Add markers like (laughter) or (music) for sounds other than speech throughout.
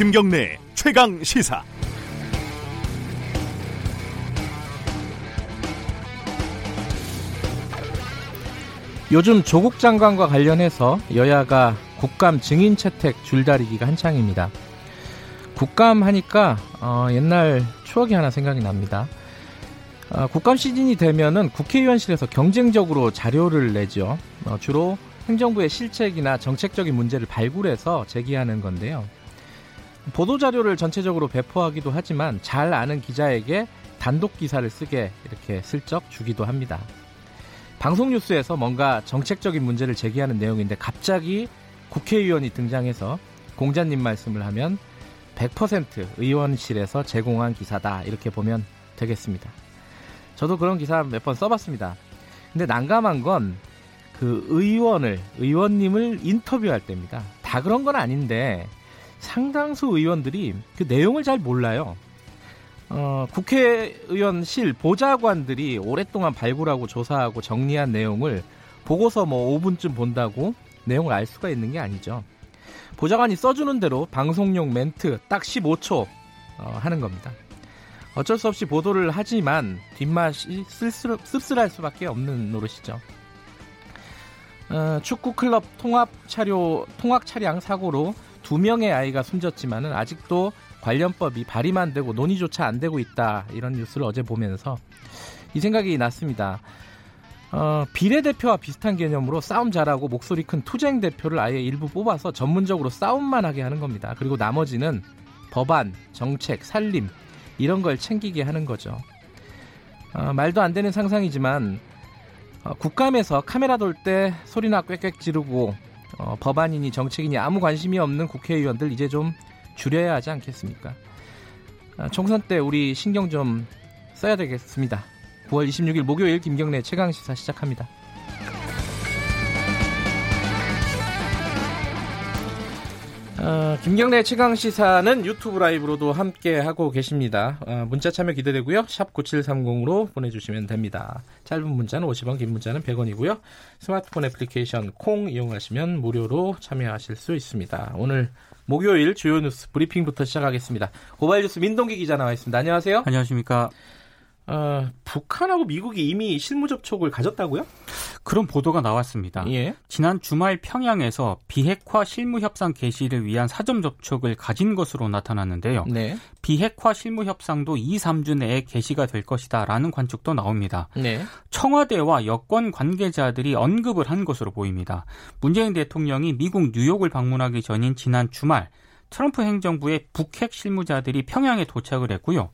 김경래 최강 시사. 요즘 조국 장관과 관련해서 여야가 국감 증인 채택 줄다리기가 한창입니다. 국감 하니까 어, 옛날 추억이 하나 생각이 납니다. 어, 국감 시즌이 되면은 국회의원실에서 경쟁적으로 자료를 내죠. 어, 주로 행정부의 실책이나 정책적인 문제를 발굴해서 제기하는 건데요. 보도 자료를 전체적으로 배포하기도 하지만 잘 아는 기자에게 단독 기사를 쓰게 이렇게 슬쩍 주기도 합니다. 방송 뉴스에서 뭔가 정책적인 문제를 제기하는 내용인데 갑자기 국회의원이 등장해서 공자님 말씀을 하면 100% 의원실에서 제공한 기사다 이렇게 보면 되겠습니다. 저도 그런 기사 몇 번 써봤습니다. 근데 난감한 건 그 의원을 의원님을 인터뷰할 때입니다. 다 그런 건 아닌데 상당수 의원들이 그 내용을 잘 몰라요. 어, 국회의원실 보좌관들이 오랫동안 발굴하고 조사하고 정리한 내용을 보고서 뭐 5분쯤 본다고 내용을 알 수가 있는 게 아니죠. 보좌관이 써주는 대로 방송용 멘트 딱 15초 어, 하는 겁니다. 어쩔 수 없이 보도를 하지만 뒷맛이 쓸쓸, 씁쓸할 수밖에 없는 노릇이죠. 어, 축구 클럽 통합 차료 통학 차량 사고로 두 명의 아이가 숨졌지만은 아직도 관련법이 발의만 안 되고 논의조차 안 되고 있다 이런 뉴스를 어제 보면서 이 생각이 났습니다. 어, 비례대표와 비슷한 개념으로 싸움 잘하고 목소리 큰 투쟁 대표를 아예 일부 뽑아서 전문적으로 싸움만 하게 하는 겁니다. 그리고 나머지는 법안, 정책, 살림 이런 걸 챙기게 하는 거죠. 어, 말도 안 되는 상상이지만 어, 국감에서 카메라 돌 때 소리나 꽥꽥 지르고 어, 법안이니 정책이니 아무 관심이 없는 국회의원들 이제 좀 줄여야 하지 않겠습니까? 아, 총선 때 우리 신경 좀 써야 되겠습니다. 9월 26일 목요일 김경래 최강 시사 시작합니다. 어, 김경래 최강 시사는 유튜브 라이브로도 함께 하고 계십니다. 어, 문자 참여 기대되고요. 샵 9730으로 보내주시면 됩니다. 짧은 문자는 50원, 긴 문자는 100원이고요. 스마트폰 애플리케이션 콩 이용하시면 무료로 참여하실 수 있습니다. 오늘 목요일 주요 뉴스 브리핑부터 시작하겠습니다. 고발 뉴스 민동기 기자 나와 있습니다. 안녕하세요. 안녕하십니까. 어, 북한하고 미국이 이미 실무 접촉을 가졌다고요? 그런 보도가 나왔습니다. 예. 지난 주말 평양에서 비핵화 실무 협상 개시를 위한 사전 접촉을 가진 것으로 나타났는데요. 네. 비핵화 실무 협상도 2, 3주 내에 개시가 될 것이다라는 관측도 나옵니다. 네. 청와대와 여권 관계자들이 언급을 한 것으로 보입니다. 문재인 대통령이 미국 뉴욕을 방문하기 전인 지난 주말 트럼프 행정부의 북핵 실무자들이 평양에 도착을 했고요.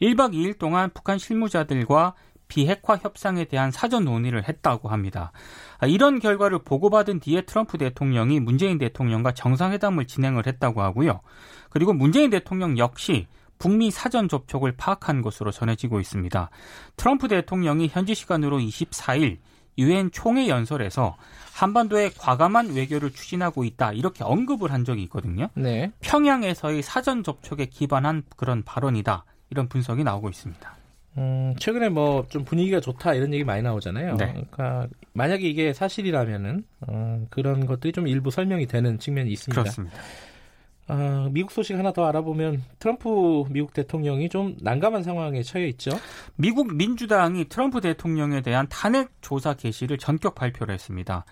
1박 2일 동안 북한 실무자들과 비핵화 협상에 대한 사전 논의를 했다고 합니다. 아, 이런 결과를 보고받은 뒤에 트럼프 대통령이 문재인 대통령과 정상회담을 진행을 했다고 하고요. 그리고 문재인 대통령 역시 북미 사전 접촉을 파악한 것으로 전해지고 있습니다. 트럼프 대통령이 현지 시간으로 24일 유엔 총회 연설에서 한반도에 과감한 외교를 추진하고 있다 이렇게 언급을 한 적이 있거든요. 네. 평양에서의 사전 접촉에 기반한 그런 발언이다 이런 분석이 나오고 있습니다. 음, 최근에 뭐 좀 분위기가 좋다 이런 얘기 많이 나오잖아요. 네. 그러니까 만약에 이게 사실이라면은 어, 그런 것들이 좀 일부 설명이 되는 측면이 있습니다. 그렇습니다. 어, 미국 소식 하나 더 알아보면 트럼프 미국 대통령이 좀 난감한 상황에 처해 있죠. 미국 민주당이 트럼프 대통령에 대한 탄핵 조사 개시를 전격 발표를 했습니다.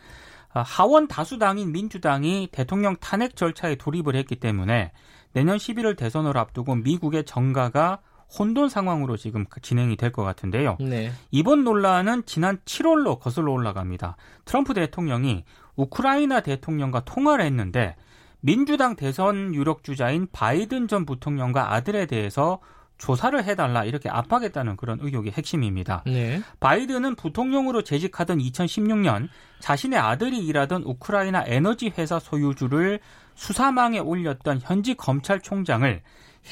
아, 하원 다수당인 민주당이 대통령 탄핵 절차에 돌입을 했기 때문에 내년 11월 대선을 앞두고 미국의 정가가 혼돈 상황으로 지금 진행이 될 것 같은데요. 네. 이번 논란은 지난 7월로 거슬러 올라갑니다. 트럼프 대통령이 우크라이나 대통령과 통화를 했는데 민주당 대선 유력 주자인 바이든 전 부통령과 아들에 대해서 조사를 해달라 이렇게 압박했다는 그런 의혹이 핵심입니다. 네. 바이든은 부통령으로 재직하던 2016년 자신의 아들이 일하던 우크라이나 에너지 회사 소유주를 수사망에 올렸던 현지 검찰총장을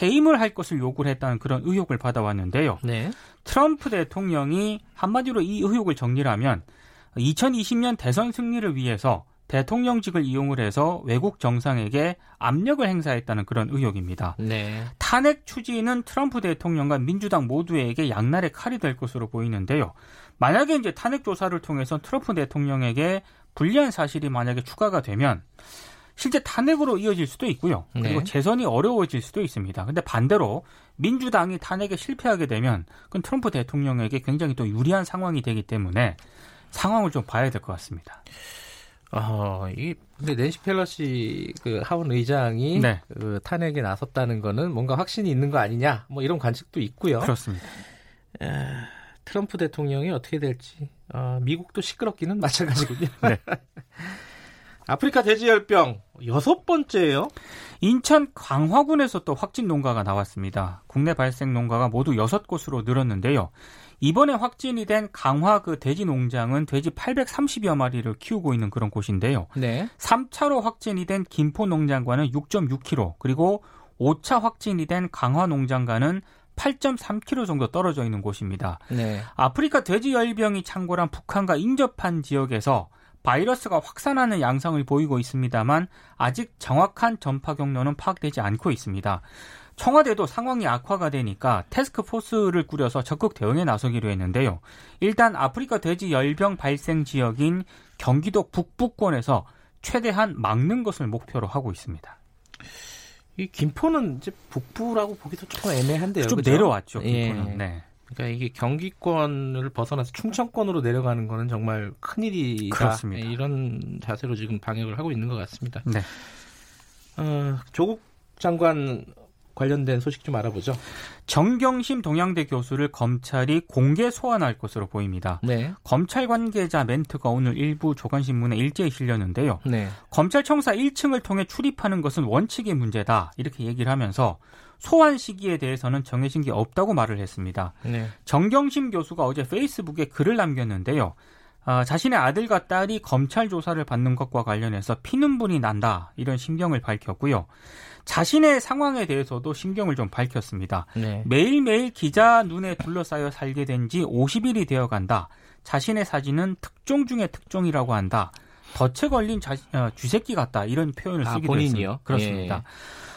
해임을 할 것을 요구를 했다는 그런 의혹을 받아왔는데요. 네. 트럼프 대통령이 한마디로 이 의혹을 정리하면 2020년 대선 승리를 위해서 대통령직을 이용을 해서 외국 정상에게 압력을 행사했다는 그런 의혹입니다. 네. 탄핵 추진은 트럼프 대통령과 민주당 모두에게 양날의 칼이 될 것으로 보이는데요. 만약에 이제 탄핵 조사를 통해서 트럼프 대통령에게 불리한 사실이 만약에 추가가 되면 실제 탄핵으로 이어질 수도 있고요. 그리고 네. 재선이 어려워질 수도 있습니다. 근데 반대로 민주당이 탄핵에 실패하게 되면 그건 트럼프 대통령에게 굉장히 또 유리한 상황이 되기 때문에 상황을 좀 봐야 될 것 같습니다. 어, 이 근데 낸시 펠러시 그 하원 의장이 네. 그 탄핵에 나섰다는 거는 뭔가 확신이 있는 거 아니냐? 뭐 이런 관측도 있고요. 그렇습니다. 트럼프 대통령이 어떻게 될지 어, 미국도 시끄럽기는 (laughs) 마찬가지군요. 네. (laughs) 아프리카 돼지열병 여섯 번째예요. 인천 강화군에서 또 확진 농가가 나왔습니다. 국내 발생 농가가 모두 6곳으로 늘었는데요. 이번에 확진이 된 강화 그 돼지 농장은 돼지 830여 마리를 키우고 있는 그런 곳인데요. 네. 3차로 확진이 된 김포 농장과는 6.6km, 그리고 5차 확진이 된 강화 농장과는 8.3km 정도 떨어져 있는 곳입니다. 네. 아프리카 돼지 열병이 창궐한 북한과 인접한 지역에서 바이러스가 확산하는 양상을 보이고 있습니다만 아직 정확한 전파 경로는 파악되지 않고 있습니다. 청와대도 상황이 악화가 되니까 테스크포스를 꾸려서 적극 대응에 나서기로 했는데요. 일단 아프리카 돼지 열병 발생 지역인 경기도 북부권에서 최대한 막는 것을 목표로 하고 있습니다. 이 김포는 이제 북부라고 보기도 조금 애매한데요. 좀 그죠? 내려왔죠. 예. 김포는. 네. 그러니까 이게 경기권을 벗어나서 충청권으로 내려가는 거는 정말 큰일이다. 그렇습니다. 예, 이런 자세로 지금 방역을 하고 있는 것 같습니다. 네. 어, 조국 장관 관련된 소식 좀 알아보죠. 정경심 동양대 교수를 검찰이 공개 소환할 것으로 보입니다. 네. 검찰 관계자 멘트가 오늘 일부 조간신문에 일제히 실렸는데요. 네. 검찰청사 1층을 통해 출입하는 것은 원칙의 문제다. 이렇게 얘기를 하면서 소환 시기에 대해서는 정해진 게 없다고 말을 했습니다. 네. 정경심 교수가 어제 페이스북에 글을 남겼는데요. 아, 자신의 아들과 딸이 검찰 조사를 받는 것과 관련해서 피눈물이 난다. 이런 심경을 밝혔고요. 자신의 상황에 대해서도 심경을 좀 밝혔습니다. 네. 매일매일 기자 눈에 둘러싸여 살게 된 지 50일이 되어 간다. 자신의 사진은 특종 중의 특종이라고 한다. 덫에 걸린 자, 어, 쥐새끼 같다. 이런 표현을 아, 쓰기도? 했습니다. 그렇습니다.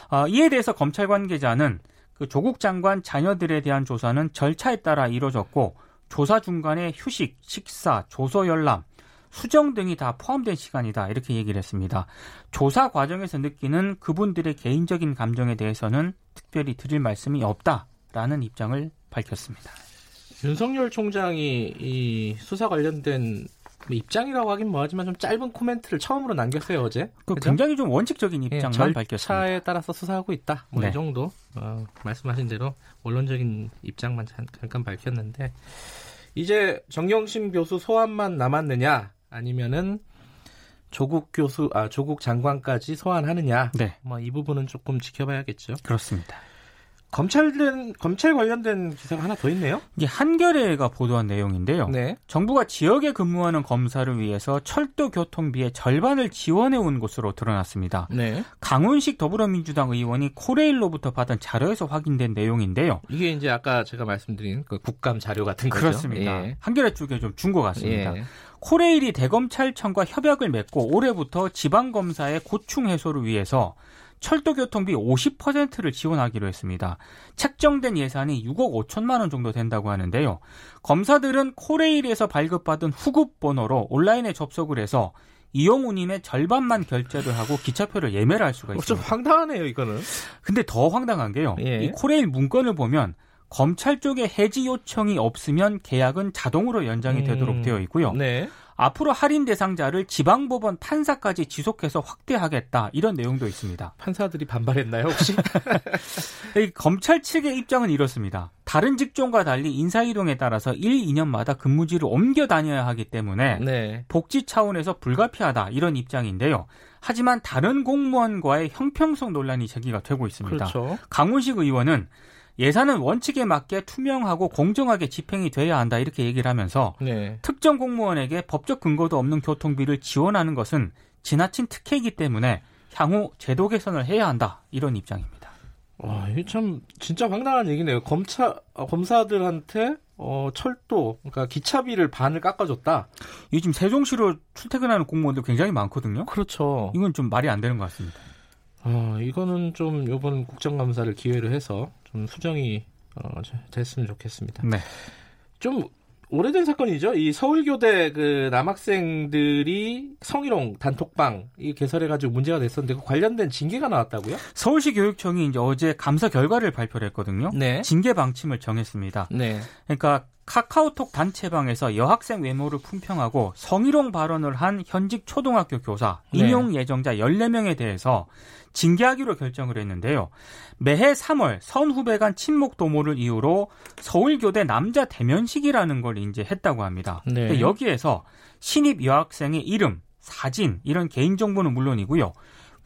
어, 이에 대해서 검찰 관계자는 그 조국 장관 자녀들에 대한 조사는 절차에 따라 이루어졌고 조사 중간에 휴식, 식사, 조서 열람, 수정 등이 다 포함된 시간이다. 이렇게 얘기를 했습니다. 조사 과정에서 느끼는 그분들의 개인적인 감정에 대해서는 특별히 드릴 말씀이 없다라는 입장을 밝혔습니다. 윤석열 총장이 이 수사 관련된 뭐 입장이라고 하긴 뭐하지만 좀 짧은 코멘트를 처음으로 남겼어요 어제. 그 그죠? 굉장히 좀 원칙적인 예, 입장만 밝혔습니다. 절차에 따라서 수사하고 있다. 뭐 네. 이 정도 어, 말씀하신 대로 원론적인 입장만 잠- 잠깐 밝혔는데 이제 정경심 교수 소환만 남았느냐 아니면은 조국 교수 아 조국 장관까지 소환하느냐 네, 뭐이 부분은 조금 지켜봐야겠죠. 그렇습니다. 검찰된 검찰 관련된 기사가 하나 더 있네요. 이게 한겨레가 보도한 내용인데요. 네. 정부가 지역에 근무하는 검사를 위해서 철도 교통비의 절반을 지원해 온 것으로 드러났습니다. 네. 강훈식 더불어민주당 의원이 코레일로부터 받은 자료에서 확인된 내용인데요. 이게 이제 아까 제가 말씀드린 그 국감 자료 같은 거죠. 그렇습니다. 예. 한겨레 쪽에 좀 준 것 같습니다. 예. 코레일이 대검찰청과 협약을 맺고 올해부터 지방검사의 고충 해소를 위해서 철도 교통비 50%를 지원하기로 했습니다. 책정된 예산이 6억 5천만 원 정도 된다고 하는데요. 검사들은 코레일에서 발급받은 후급 번호로 온라인에 접속을 해서 이용우님의 절반만 결제를 하고 기차표를 예매를 할 수가 어, 좀 있습니다. 황당하네요, 이거는. 근데 더 황당한 게요. 예. 이 코레일 문건을 보면 검찰 쪽에 해지 요청이 없으면 계약은 자동으로 연장이 되도록 음, 되어 있고요. 네. 앞으로 할인 대상자를 지방법원 판사까지 지속해서 확대하겠다 이런 내용도 있습니다. 판사들이 반발했나요, 혹시? (laughs) 이 검찰 측의 입장은 이렇습니다. 다른 직종과 달리 인사이동에 따라서 1, 2년마다 근무지를 옮겨 다녀야 하기 때문에 네. 복지 차원에서 불가피하다 이런 입장인데요. 하지만 다른 공무원과의 형평성 논란이 제기가 되고 있습니다. 그렇죠. 강훈식 의원은 예산은 원칙에 맞게 투명하고 공정하게 집행이 돼야 한다 이렇게 얘기를 하면서 네. 특정 공무원에게 법적 근거도 없는 교통비를 지원하는 것은 지나친 특혜이기 때문에 향후 제도 개선을 해야 한다 이런 입장입니다. 와, 이게 참 진짜 황당한 얘기네요. 검사 어, 검사들한테 어, 철도 그러니까 기차비를 반을 깎아줬다. 요즘 세종시로 출퇴근하는 공무원들 굉장히 많거든요. 그렇죠. 이건 좀 말이 안 되는 것 같습니다. 어, 이거는 좀 이번 국정감사를 기회로 해서 좀 수정이 어, 됐으면 좋겠습니다. 네. 좀 오래된 사건이죠. 이 서울교대 그 남학생들이 성희롱 단톡방 이 개설해가지고 문제가 됐었는데 그 관련된 징계가 나왔다고요? 서울시 교육청이 이제 어제 감사 결과를 발표를 했거든요. 네. 징계 방침을 정했습니다. 네. 그러니까 카카오톡 단체방에서 여학생 외모를 품평하고 성희롱 발언을 한 현직 초등학교 교사 네. 임용 예정자 14명에 대해서 징계하기로 결정을 했는데요. 매해 3월 선 후배 간 친목 도모를 이유로 서울교대 남자 대면식이라는 걸 이제 했다고 합니다. 네. 여기에서 신입 여학생의 이름, 사진 이런 개인 정보는 물론이고요.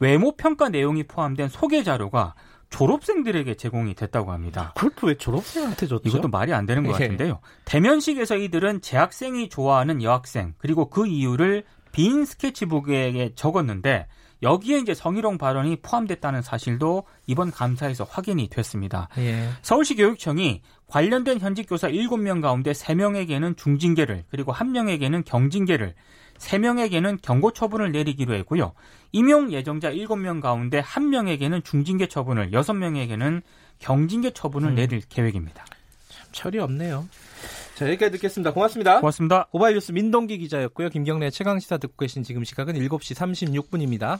외모 평가 내용이 포함된 소개 자료가 졸업생들에게 제공이 됐다고 합니다. 그것도 왜 졸업생한테 줬죠? 이것도 말이 안 되는 것 예. 같은데요. 대면식에서 이들은 재학생이 좋아하는 여학생 그리고 그 이유를 빈 스케치북에 적었는데 여기에 이제 성희롱 발언이 포함됐다는 사실도 이번 감사에서 확인이 됐습니다. 예. 서울시 교육청이 관련된 현직 교사 7명 가운데 3명에게는 중징계를 그리고 1명에게는 경징계를 3명에게는 경고 처분을 내리기로 했고요. 임용 예정자 7명 가운데 1명에게는 중징계 처분을 6명에게는 경징계 처분을 음. 내릴 계획입니다. 철이 없네요. 자, 여기까지 듣겠습니다. 고맙습니다. 고맙습니다. 고발뉴스 민동기 기자였고요. 김경래 최강시사 듣고 계신 지금 시각은 7시 36분입니다.